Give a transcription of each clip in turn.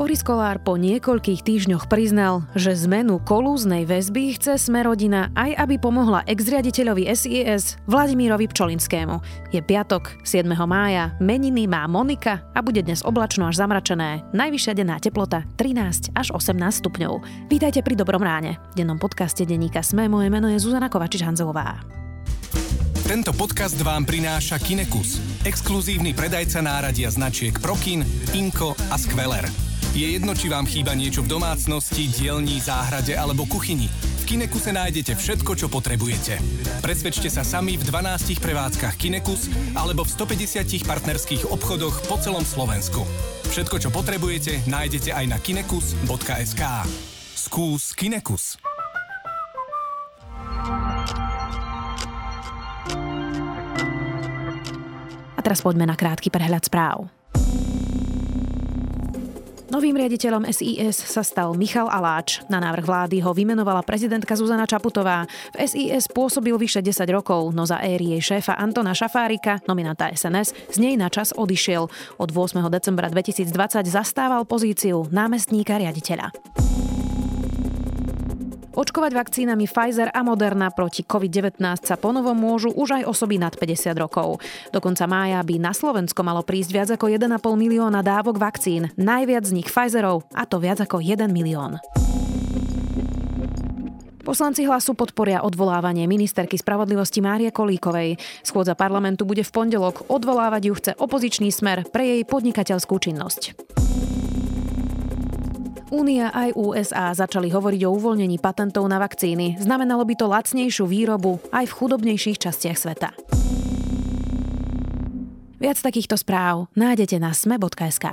Boris Kolár po niekoľkých týždňoch priznal, že zmenu kolúznej väzby chce Smerodina aj aby pomohla ex-riaditeľovi SIS Vladimírovi Pčolinskému. Je piatok, 7. mája, meniny má Monika a bude dnes oblačno až zamračené. Najvyššia denná teplota 13 až 18 stupňov. Vítajte pri Dobrom ráne. V dennom podcaste denníka Sme moje meno je Zuzana Kovačič-Hanzová. Tento podcast vám prináša Kinekus, exkluzívny predajca náradia značiek Prokin, Inko a Skveler. Je jedno, či vám chýba niečo v domácnosti, dielni, záhrade alebo kuchyni. V Kinekuse nájdete všetko, čo potrebujete. Presvedčte sa sami v 12 prevádzkach Kinekus alebo v 150 partnerských obchodoch po celom Slovensku. Všetko, čo potrebujete, nájdete aj na kinekus.sk. Skús Kinekus. A teraz poďme na krátky prehľad správ. Novým riaditeľom SIS sa stal Michal Aláč. Na návrh vlády ho vymenovala prezidentka Zuzana Čaputová. V SIS pôsobil vyše 10 rokov, no za éry jej šéfa Antona Šafárika, nominanta SNS, z nej na čas odišiel. Od 8. decembra 2020 zastával pozíciu námestníka riaditeľa. Očkovať vakcínami Pfizer a Moderna proti COVID-19 sa ponovom môžu už aj osoby nad 50 rokov. Do konca mája by na Slovensko malo prísť viac ako 1,5 milióna dávok vakcín, najviac z nich Pfizerov, a to viac ako 1 milión. Poslanci hlasu podporia odvolávanie ministerky spravodlivosti Márie Kolíkovej. Schôdza parlamentu bude v pondelok. Odvolávať ju chce opozičný smer pre jej podnikateľskú činnosť. Únia aj USA začali hovoriť o uvoľnení patentov na vakcíny. Znamenalo by to lacnejšiu výrobu aj v chudobnejších častiach sveta. Viac takýchto správ nájdete na sme.sk.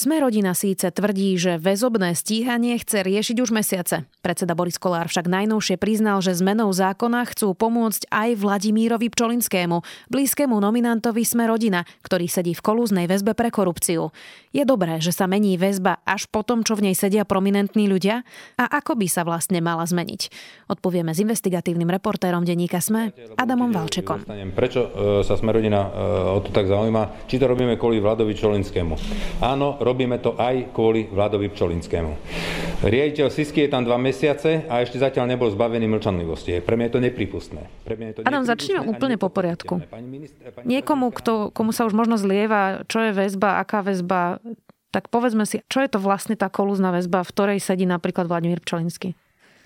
Sme rodina síce tvrdí, že väzobné stíhanie chce riešiť už mesiace. Predseda Boris Kolár však najnovšie priznal, že zmenou zákona chcú pomôcť aj Vladimírovi Pčolinskému, blízkému nominantovi Sme rodina, ktorý sedí v kolúznej väzbe pre korupciu. Je dobré, že sa mení väzba až po tom, čo v nej sedia prominentní ľudia? A ako by sa vlastne mala zmeniť? Odpovieme s investigatívnym reportérom denníka Sme, Adamom Valčekom. Prečo e, sa Sme rodina e, o to tak zaujíma? Či to robíme kvôli Vladovi Čolinskému? Áno, robíme to aj kvôli Vladovi Pčolinskému. Riaditeľ Sisky je tam dva mesiace a ešte zatiaľ nebol zbavený mlčanlivosti. Pre mňa je to nepripustné. Pre mňa je to Adam, začneme úplne po poriadku. Niekomu, kto, komu sa už možno zlieva, čo je väzba, aká väzba, tak povedzme si, čo je to vlastne tá kolúzna väzba, v ktorej sedí napríklad Vladimír Pčolinský?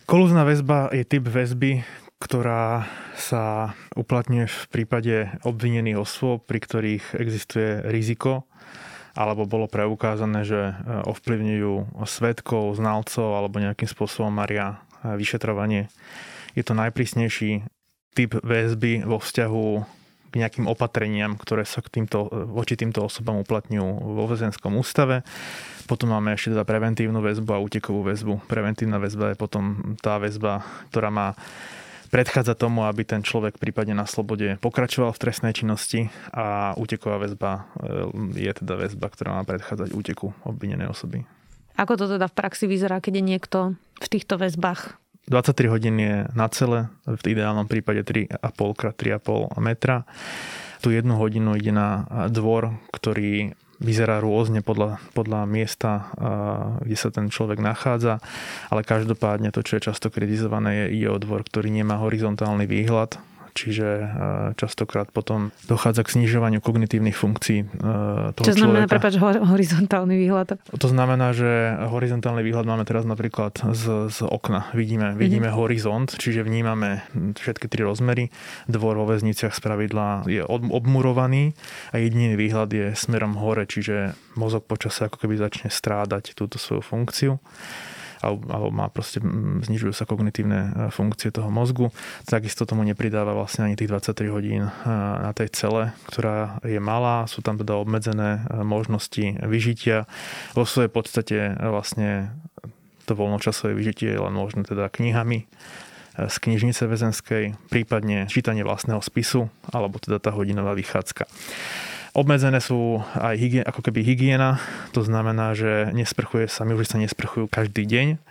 Kolúzna väzba je typ väzby, ktorá sa uplatňuje v prípade obvinených osôb, pri ktorých existuje riziko alebo bolo preukázané, že e, ovplyvňujú svetkov, znalcov alebo nejakým spôsobom maria e, vyšetrovanie. Je to najprísnejší typ väzby vo vzťahu k nejakým opatreniam, ktoré sa k týmto, e, voči týmto osobám uplatňujú vo väzenskom ústave. Potom máme ešte teda preventívnu väzbu a útekovú väzbu. Preventívna väzba je potom tá väzba, ktorá má predchádza tomu, aby ten človek prípadne na slobode pokračoval v trestnej činnosti a úteková väzba e, je teda väzba, ktorá má predchádzať úteku obvinenej osoby. Ako to teda v praxi vyzerá, keď je niekto v týchto väzbách? 23 hodín je na celé, v ideálnom prípade 3,5 x 3,5 metra. Tu jednu hodinu ide na dvor, ktorý vyzerá rôzne podľa, podľa miesta, kde sa ten človek nachádza, ale každopádne to, čo je často kritizované, je, ide o dvor, ktorý nemá horizontálny výhľad, čiže e, častokrát potom dochádza k znižovaniu kognitívnych funkcií e, toho Čo znamená, prepáč, horizontálny výhľad? To znamená, že horizontálny výhľad máme teraz napríklad z, z okna. Vidíme, vidíme mm-hmm. horizont, čiže vnímame všetky tri rozmery. Dvor vo väzniciach z pravidla je obmurovaný a jediný výhľad je smerom hore, čiže mozog počase ako keby začne strádať túto svoju funkciu alebo má proste, znižujú sa kognitívne e, funkcie toho mozgu. Takisto tomu nepridáva vlastne ani tých 23 hodín e, na tej cele, ktorá je malá. Sú tam teda obmedzené e, možnosti vyžitia. Vo svojej podstate vlastne to voľnočasové vyžitie je len možné teda knihami z knižnice väzenskej, prípadne čítanie vlastného spisu, alebo teda tá hodinová vychádzka. Obmedzené sú aj hygie, ako keby hygiena, to znamená, že nesprchuje sa, my už sa nesprchujú každý deň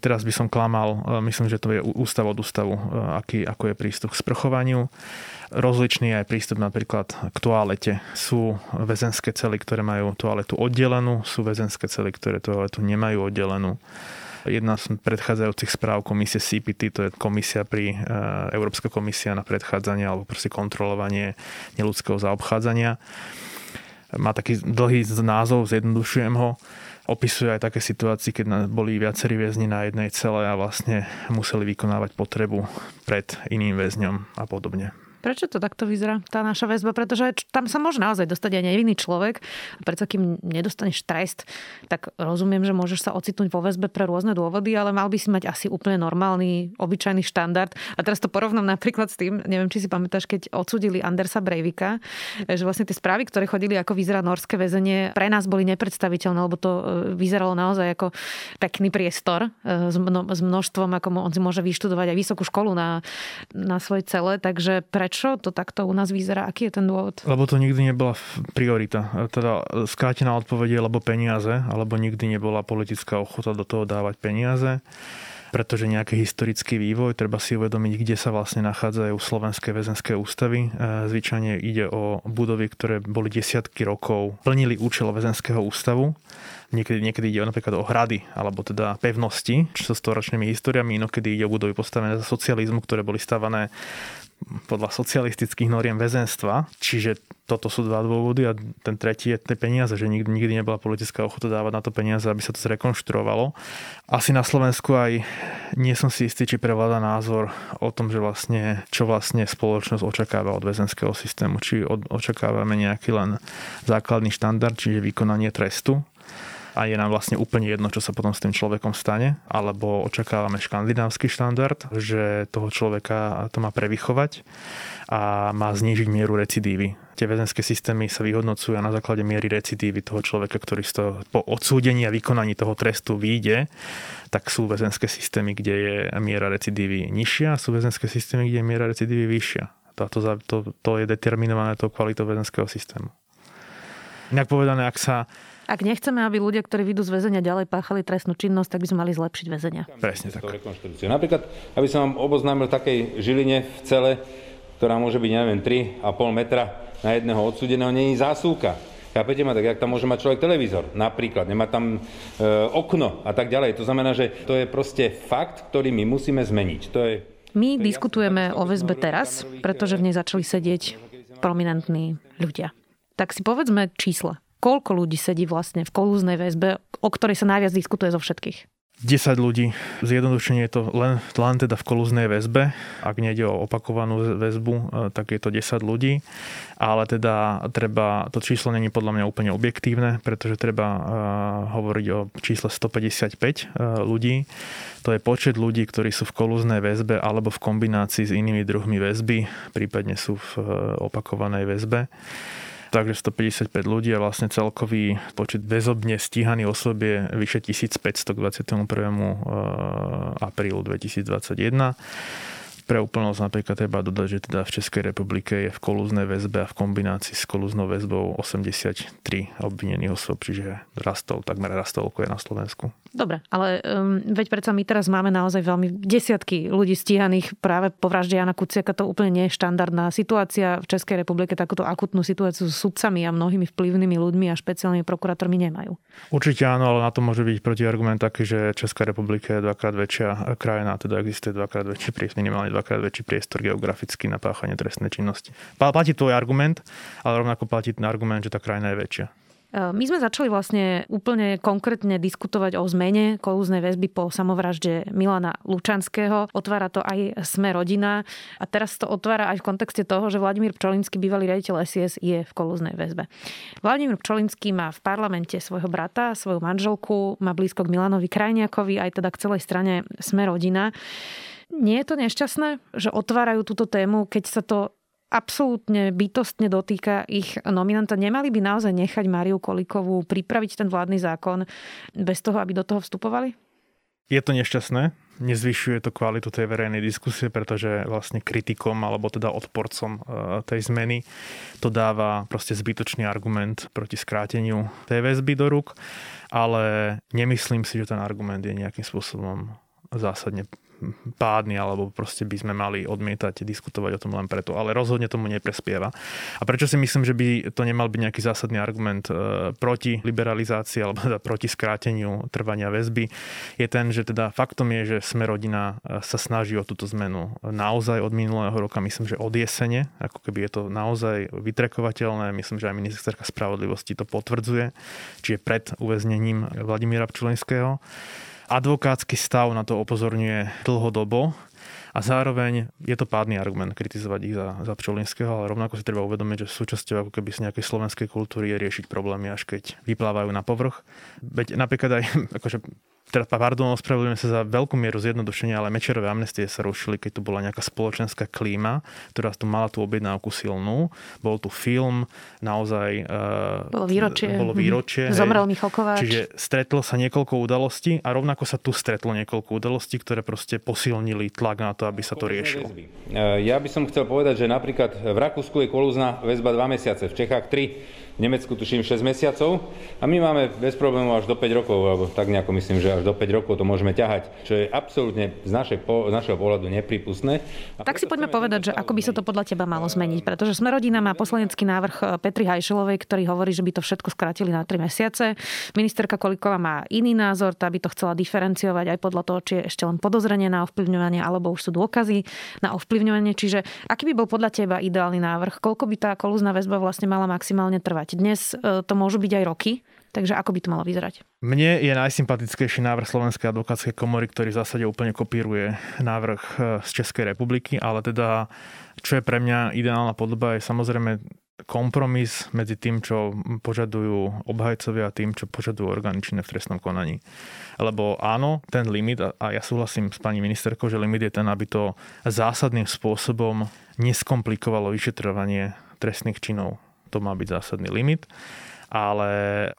Teraz by som klamal, myslím, že to je ústav od ústavu, aký, ako je prístup k sprchovaniu. Rozličný aj prístup napríklad k toalete. Sú väzenské cely, ktoré majú toaletu oddelenú, sú väzenské cely, ktoré toaletu nemajú oddelenú. Jedna z predchádzajúcich správ komisie CPT, to je komisia pri, e, Európska komisia na predchádzanie alebo proste kontrolovanie neludského zaobchádzania. Má taký dlhý názov, zjednodušujem ho opisuje aj také situácie, keď boli viacerí väzni na jednej cele a vlastne museli vykonávať potrebu pred iným väzňom a podobne. Prečo to takto vyzerá, tá naša väzba? Pretože tam sa môže naozaj dostať aj nevinný človek. A predsa kým nedostaneš trest, tak rozumiem, že môžeš sa ocitnúť vo väzbe pre rôzne dôvody, ale mal by si mať asi úplne normálny, obyčajný štandard. A teraz to porovnám napríklad s tým, neviem, či si pamätáš, keď odsudili Andersa Breivika, že vlastne tie správy, ktoré chodili, ako vyzerá norské väzenie, pre nás boli nepredstaviteľné, lebo to e, vyzeralo naozaj ako pekný priestor e, s, množstvom, ako on si môže vyštudovať aj vysokú školu na, na svoj cele. Takže pre prečo to takto u nás vyzerá? Aký je ten dôvod? Lebo to nikdy nebola priorita. Teda skrátená odpoveď lebo peniaze, alebo nikdy nebola politická ochota do toho dávať peniaze pretože nejaký historický vývoj, treba si uvedomiť, kde sa vlastne nachádzajú slovenské väzenské ústavy. E, zvyčajne ide o budovy, ktoré boli desiatky rokov, plnili účel väzenského ústavu. Niekedy, niekedy ide napríklad o hrady, alebo teda pevnosti, so storočnými históriami, inokedy ide o budovy postavené za socializmu, ktoré boli stavané podľa socialistických noriem väzenstva. Čiže toto sú dva dôvody a ten tretí je tie peniaze, že nikdy, nikdy nebola politická ochota dávať na to peniaze, aby sa to zrekonštruovalo. Asi na Slovensku aj nie som si istý, či prevláda názor o tom, že vlastne, čo vlastne spoločnosť očakáva od väzenského systému. Či očakávame nejaký len základný štandard, čiže vykonanie trestu, a je nám vlastne úplne jedno, čo sa potom s tým človekom stane, alebo očakávame škandinávsky štandard, že toho človeka to má prevychovať a má znížiť mieru recidívy. Tie väzenské systémy sa vyhodnocujú na základe miery recidívy toho človeka, ktorý z toho, po odsúdení a vykonaní toho trestu vyjde, tak sú väzenské systémy, kde je miera recidívy nižšia a sú väzenské systémy, kde je miera recidívy vyššia. To, to, to, to je determinované tou kvalitou väzenského systému. Inak povedané, ak sa ak nechceme, aby ľudia, ktorí vyjdú z väzenia ďalej páchali trestnú činnosť, tak by sme mali zlepšiť väzenia. Presne tak. Napríklad, aby som vám oboznámil takej žiline v cele, ktorá môže byť, neviem, 3,5 metra na jedného odsudeného, je zásuvka. Chápete ma, tak jak tam môže mať človek televízor, napríklad, nemá tam e, okno a tak ďalej. To znamená, že to je proste fakt, ktorý my musíme zmeniť. To je, my to diskutujeme o väzbe teraz, pretože v nej začali sedieť prominentní ľudia. Tak si povedzme čísla koľko ľudí sedí vlastne v kolúznej väzbe, o ktorej sa najviac diskutuje zo všetkých? 10 ľudí. Zjednodušenie je to len, len teda v kolúznej väzbe. Ak nejde o opakovanú väzbu, e, tak je to 10 ľudí. Ale teda treba, to číslo není podľa mňa úplne objektívne, pretože treba uh, hovoriť o čísle 155 uh, e, ľudí. To je počet ľudí, ktorí sú v kolúznej väzbe alebo v kombinácii s inými druhmi väzby, prípadne sú v uh, opakovanej väzbe takže 155 ľudí a vlastne celkový počet väzobne stíhaných osob je vyše 1500 k 21. aprílu 2021. Pre úplnosť napríklad treba dodať, že teda v Českej republike je v kolúznej väzbe a v kombinácii s kolúznou väzbou 83 obvinených osob, čiže rastol, takmer rastol, ako je na Slovensku. Dobre, ale um, veď predsa my teraz máme naozaj veľmi desiatky ľudí stíhaných práve po vražde Jana Kuciaka. To úplne nie je štandardná situácia. V Českej republike takúto akutnú situáciu s sudcami a mnohými vplyvnými ľuďmi a špeciálnymi prokurátormi nemajú. Určite áno, ale na to môže byť protiargument taký, že Česká republika je dvakrát väčšia krajina, teda existuje dvakrát väčší priestor, minimálne dvakrát väčší priestor geograficky na páchanie trestnej činnosti. Platí tvoj argument, ale rovnako platí ten argument, že tá krajina je väčšia. E, my sme začali vlastne úplne konkrétne diskutovať o zmene kolúznej väzby po samovražde Milana Lučanského. Otvára to aj Sme rodina a teraz to otvára aj v kontexte toho, že Vladimír Pčolinský, bývalý riaditeľ SIS, je v kolúznej väzbe. Vladimír Pčolinský má v parlamente svojho brata, svoju manželku, má blízko k Milanovi Krajniakovi, aj teda k celej strane Sme rodina. Nie je to nešťastné, že otvárajú túto tému, keď sa to absolútne bytostne dotýka ich nominanta. Nemali by naozaj nechať Mariu Kolikovú pripraviť ten vládny zákon bez toho, aby do toho vstupovali? Je to nešťastné, nezvyšuje to kvalitu tej verejnej diskusie, pretože vlastne kritikom alebo teda odporcom e, tej zmeny to dáva proste zbytočný argument proti skráteniu tej väzby do rúk, ale nemyslím si, že ten argument je nejakým spôsobom zásadne pádny, alebo proste by sme mali odmietať diskutovať o tom len preto. Ale rozhodne tomu neprespieva. A prečo si myslím, že by to nemal byť nejaký zásadný argument e, proti liberalizácii alebo teda proti skráteniu trvania väzby, je ten, že teda faktom je, že sme rodina e, sa snaží o túto zmenu naozaj od minulého roka, myslím, že od jesene, ako keby je to naozaj vytrekovateľné. Myslím, že aj ministerská spravodlivosti to potvrdzuje, čiže pred uväznením Vladimíra Pčulinského. Advokátsky stav na to upozorňuje dlhodobo a zároveň je to pádny argument kritizovať ich za, za Pčolinského, ale rovnako si treba uvedomiť, že súčasťou ako keby z nejakej slovenskej kultúry je riešiť problémy, až keď vyplávajú na povrch. Veď napríklad aj akože teda pardon, ospravedlňujem sa za veľkú mieru zjednodušenia, ale mečerové amnestie sa rušili, keď tu bola nejaká spoločenská klíma, ktorá tu mala tú objednávku silnú. Bol tu film, naozaj... Uh, bolo výročie. Bolo výročie. Zomrel Michal Kováč. Čiže stretlo sa niekoľko udalostí a rovnako sa tu stretlo niekoľko udalostí, ktoré proste posilnili tlak na to, aby sa to riešilo. E, ja by som chcel povedať, že napríklad v Rakúsku je kolúzna väzba 2 mesiace, v Čechách 3 v Nemecku tuším 6 mesiacov a my máme bez problémov až do 5 rokov, alebo tak nejako myslím, že až do 5 rokov to môžeme ťahať, čo je absolútne z, našej, z našeho pohľadu nepripustné. A tak si poďme povedať, že ako by sa to podľa teba malo zmeniť, pretože sme rodina má poslanecký návrh eh, Petri Hajšelovej, ktorý hovorí, že by to všetko skrátili na 3 mesiace. Ministerka Koliková má iný názor, tá by to chcela diferenciovať aj podľa toho, či je ešte len podozrenie na ovplyvňovanie alebo už sú dôkazy na ovplyvňovanie. Čiže aký by bol podľa teba ideálny návrh? Koľko by tá kolúzna väzba vlastne mala maximálne trvať? Dnes e, to môžu byť aj roky, takže ako by to malo vyzerať? Mne je najsympatickejší návrh Slovenskej advokátskej komory, ktorý v zásade úplne kopíruje návrh e, z Českej republiky, ale teda čo je pre mňa ideálna podoba je samozrejme kompromis medzi tým, čo požadujú obhajcovia a tým, čo požadujú orgány činné v trestnom konaní. Lebo áno, ten limit, a ja súhlasím s pani ministerkou, že limit je ten, aby to zásadným spôsobom neskomplikovalo vyšetrovanie trestných činov to má byť zásadný limit. Ale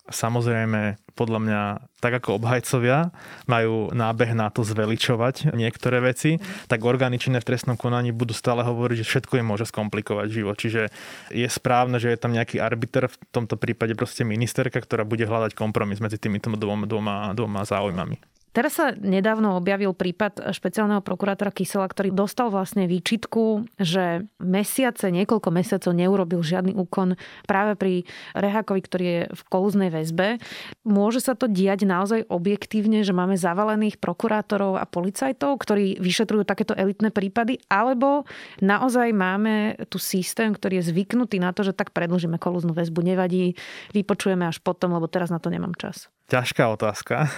samozrejme, podľa mňa, tak ako obhajcovia majú nábeh na to zveličovať niektoré veci, tak orgány činné v trestnom konaní budú stále hovoriť, že všetko im môže skomplikovať život. Čiže je správne, že je tam nejaký arbiter, v tomto prípade proste ministerka, ktorá bude hľadať kompromis medzi týmito dvoma, dvoma, dvoma záujmami. Teraz sa nedávno objavil prípad špeciálneho prokurátora Kysela, ktorý dostal vlastne výčitku, že mesiace, niekoľko mesiacov neurobil žiadny úkon práve pri Rehákovi, ktorý je v kolúznej väzbe. Môže sa to diať naozaj objektívne, že máme zavalených prokurátorov a policajtov, ktorí vyšetrujú takéto elitné prípady, alebo naozaj máme tu systém, ktorý je zvyknutý na to, že tak predlžíme kolúznu väzbu, nevadí, vypočujeme až potom, lebo teraz na to nemám čas. Ťažká otázka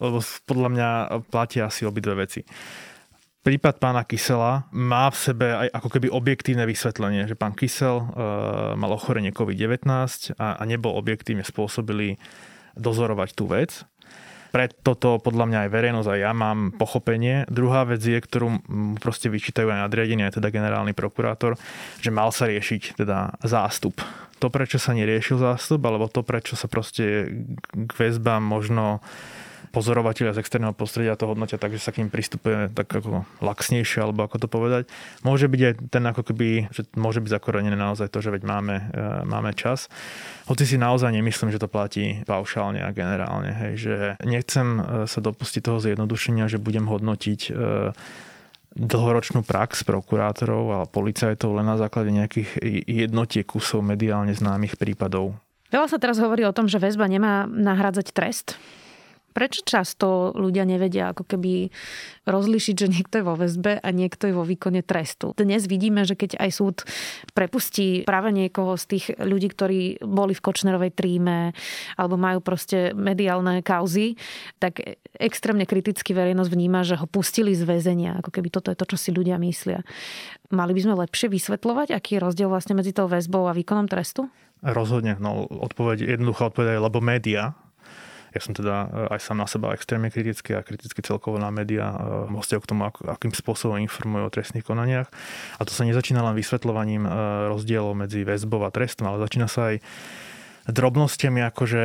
lebo podľa mňa platia asi obidve veci. Prípad pána Kysela má v sebe aj ako keby objektívne vysvetlenie, že pán Kysel e, mal ochorenie COVID-19 a, a nebol objektívne spôsobili dozorovať tú vec. Pre toto podľa mňa aj verejnosť a ja mám pochopenie. Druhá vec je, ktorú proste vyčítajú aj nadriadenie, aj teda generálny prokurátor, že mal sa riešiť teda zástup. To, prečo sa neriešil zástup, alebo to, prečo sa proste k väzbám možno pozorovateľia z externého prostredia to hodnotia tak, že sa k ním pristupuje tak ako laxnejšie, alebo ako to povedať. Môže byť aj ten ako keby, že môže byť zakorenené naozaj to, že veď máme, e, máme čas. Hoci si naozaj nemyslím, že to platí paušálne a generálne. Hej, že nechcem e, sa dopustiť toho zjednodušenia, že budem hodnotiť e, dlhoročnú prax prokurátorov a policajtov len na základe nejakých jednotiek kusov mediálne známych prípadov. Veľa sa teraz hovorí o tom, že väzba nemá nahrádzať trest. Prečo často ľudia nevedia ako keby rozlišiť, že niekto je vo väzbe a niekto je vo výkone trestu? Dnes vidíme, že keď aj súd prepustí práve niekoho z tých ľudí, ktorí boli v Kočnerovej tríme alebo majú proste mediálne kauzy, tak extrémne kriticky verejnosť vníma, že ho pustili z väzenia, ako keby toto je to, čo si ľudia myslia. Mali by sme lepšie vysvetľovať, aký je rozdiel vlastne medzi tou väzbou a výkonom trestu? Rozhodne. No, odpoveď, jednoduchá odpoveď je, lebo média ja som teda eh, aj sám na seba extrémne kritický a kriticky celkovo na médiá hostia k tomu, akým spôsobom informujú o trestných konaniach. A to sa nezačína len vysvetľovaním eh, rozdielov medzi väzbou a trestom, ale začína sa aj drobnostiami, akože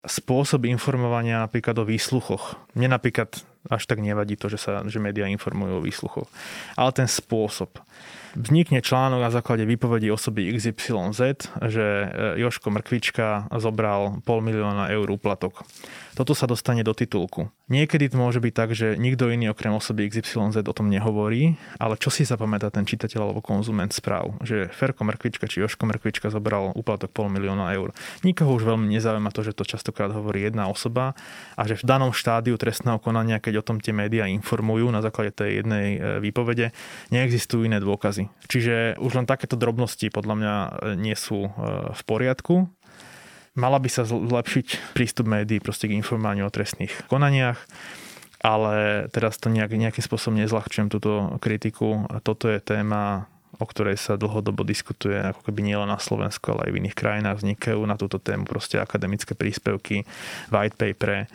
spôsob informovania napríklad o výsluchoch. Mne napríklad až tak nevadí to, že, sa, že médiá informujú o výsluchoch. Ale ten spôsob vznikne článok na základe výpovedí osoby XYZ, že e, Joško Mrkvička zobral pol milióna eur úplatok. Toto sa dostane do titulku. Niekedy to môže byť tak, že nikto iný okrem osoby XYZ o tom nehovorí, ale čo si zapamätá ten čitateľ alebo konzument správ, že Ferko Mrkvička či Joško Mrkvička zobral úplatok pol milióna eur. Nikoho už veľmi nezaujíma to, že to častokrát hovorí jedna osoba a že v danom štádiu trestného konania, keď o tom tie médiá informujú na základe tej jednej e, výpovede, neexistujú iné dôkazy. Čiže už len takéto drobnosti podľa mňa e, nie sú e, v poriadku. Mala by sa zlepšiť prístup médií proste k informovaniu o trestných konaniach, ale teraz to nejak, nejakým spôsobom nezľahčujem túto kritiku. Toto je téma, o ktorej sa dlhodobo diskutuje, ako keby nielen na Slovensku, ale aj v iných krajinách. Vznikajú na túto tému proste akademické príspevky, white paper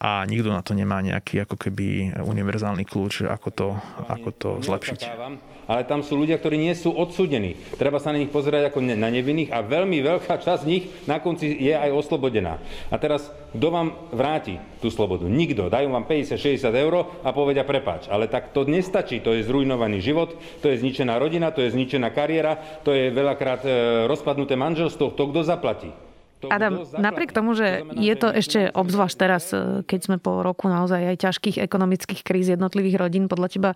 a nikto na to nemá nejaký ako keby univerzálny kľúč, ako to, ako to zlepšiť ale tam sú ľudia, ktorí nie sú odsúdení. Treba sa na nich pozerať ako na nevinných a veľmi veľká časť z nich na konci je aj oslobodená. A teraz, kto vám vráti tú slobodu? Nikto. Dajú vám 50-60 eur a povedia prepáč. Ale tak to nestačí. To je zrujnovaný život, to je zničená rodina, to je zničená kariéra, to je veľakrát e, rozpadnuté manželstvo. To kto zaplatí? Adam, napriek tomu, že je to ešte obzvlášť teraz, e, keď sme po roku naozaj aj ťažkých ekonomických kríz jednotlivých rodín, podľa teba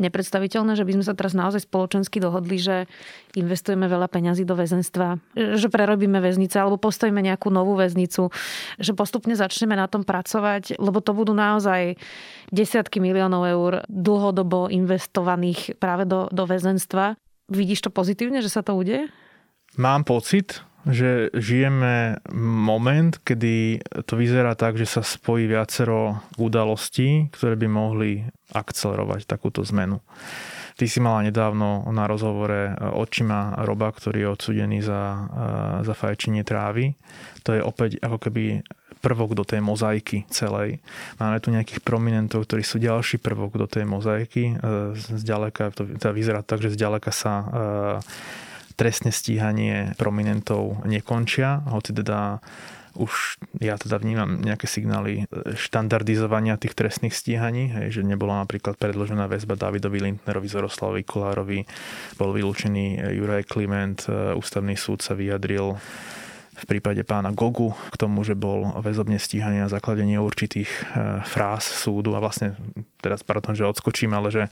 nepredstaviteľné, že by sme sa teraz naozaj spoločensky dohodli, že investujeme veľa peňazí do väzenstva, že prerobíme väznice alebo postavíme nejakú novú väznicu, že postupne začneme na tom pracovať, lebo to budú naozaj desiatky miliónov eur dlhodobo investovaných práve do, do väzenstva. Vidíš to pozitívne, že sa to udeje? Mám pocit, že žijeme moment, kedy to vyzerá tak, že sa spojí viacero udalostí, ktoré by mohli akcelerovať takúto zmenu. Ty si mala nedávno na rozhovore očima Roba, ktorý je odsudený za, za fajčenie trávy. To je opäť ako keby prvok do tej mozaiky celej. Máme tu nejakých prominentov, ktorí sú ďalší prvok do tej mozaiky. Zďaleka, to, to vyzerá tak, že zďaleka sa trestné stíhanie prominentov nekončia, hoci teda už ja teda vnímam nejaké signály štandardizovania tých trestných stíhaní, hej, že nebola napríklad predložená väzba Davidovi Lindnerovi, Zoroslavovi Kolárovi, bol vylúčený Juraj Kliment, ústavný súd sa vyjadril v prípade pána Gogu k tomu, že bol väzobne stíhaný na základe neurčitých e, fráz súdu a vlastne teraz pardon, že odskočím, ale že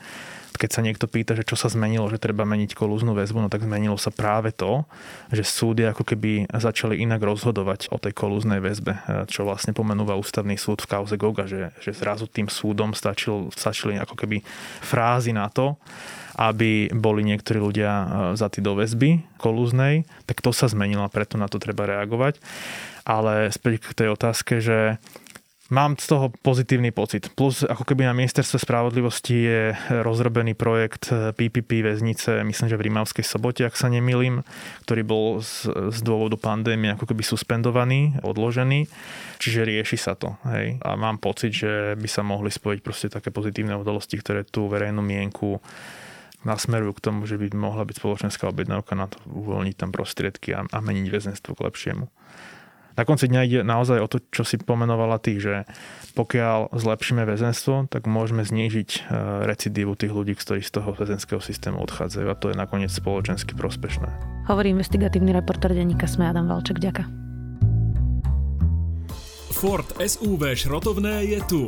keď sa niekto pýta, že čo sa zmenilo, že treba meniť kolúznu väzbu, no tak zmenilo sa práve to, že súdy ako keby začali inak rozhodovať o tej kolúznej väzbe, e, čo vlastne pomenúva ústavný súd v kauze Goga, že, že zrazu tým súdom stačil, stačili ako keby frázy na to, aby boli niektorí ľudia e, vzatí do väzby kolúznej, tak to sa zmenilo a preto na to treba reagovať. Ale späť k tej otázke, že Mám z toho pozitívny pocit. Plus, ako keby na ministerstve spravodlivosti je rozrobený projekt PPP väznice, myslím, že v Rímavskej sobote, ak sa nemýlim, ktorý bol z, z dôvodu pandémie ako keby suspendovaný, odložený. Čiže rieši sa to. Hej. A mám pocit, že by sa mohli spojiť proste také pozitívne udalosti, ktoré tú verejnú mienku nasmerujú k tomu, že by mohla byť spoločenská objednávka na to uvoľniť tam prostriedky a, a meniť väzenstvo k lepšiemu. Na konci dňa ide naozaj o to, čo si pomenovala ty, že pokiaľ zlepšíme väzenstvo, tak môžeme znížiť e, recidívu tých ľudí, ktorí z toho väzenského systému odchádzajú a to je nakoniec spoločensky prospešné. Hovorí investigatívny reporter denníka Sme Adam Valček. Ďakujem. Ford SUV šrotovné je tu.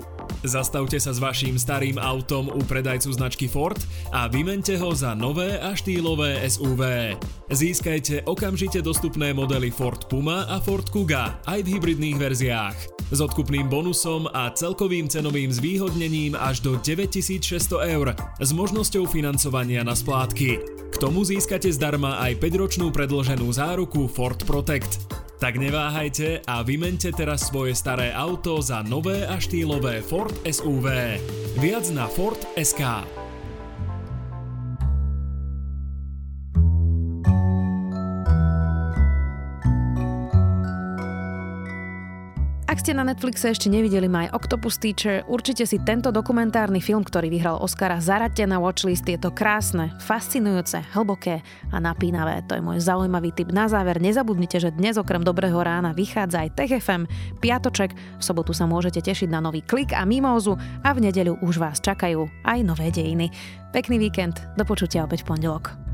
Zastavte sa s vaším starým autom u predajcu značky Ford a vymente ho za nové a štýlové SUV. Získajte okamžite dostupné modely Ford Puma a Ford Kuga aj v hybridných verziách. S odkupným bonusom a celkovým cenovým zvýhodnením až do 9600 eur s možnosťou financovania na splátky. K tomu získate zdarma aj 5-ročnú predloženú záruku Ford Protect. Tak neváhajte a vymente teraz svoje staré auto za nové a štýlové Ford SUV. Viac na Ford.sk. Ak ste na Netflixe ešte nevideli My Octopus Teacher, určite si tento dokumentárny film, ktorý vyhral Oscara, zaraďte na watchlist. Je to krásne, fascinujúce, hlboké a napínavé. To je môj zaujímavý tip. Na záver nezabudnite, že dnes okrem Dobrého rána vychádza aj Tech FM, piatoček, v sobotu sa môžete tešiť na nový klik a mimózu a v nedeľu už vás čakajú aj nové dejiny. Pekný víkend, do počutia opäť v pondelok.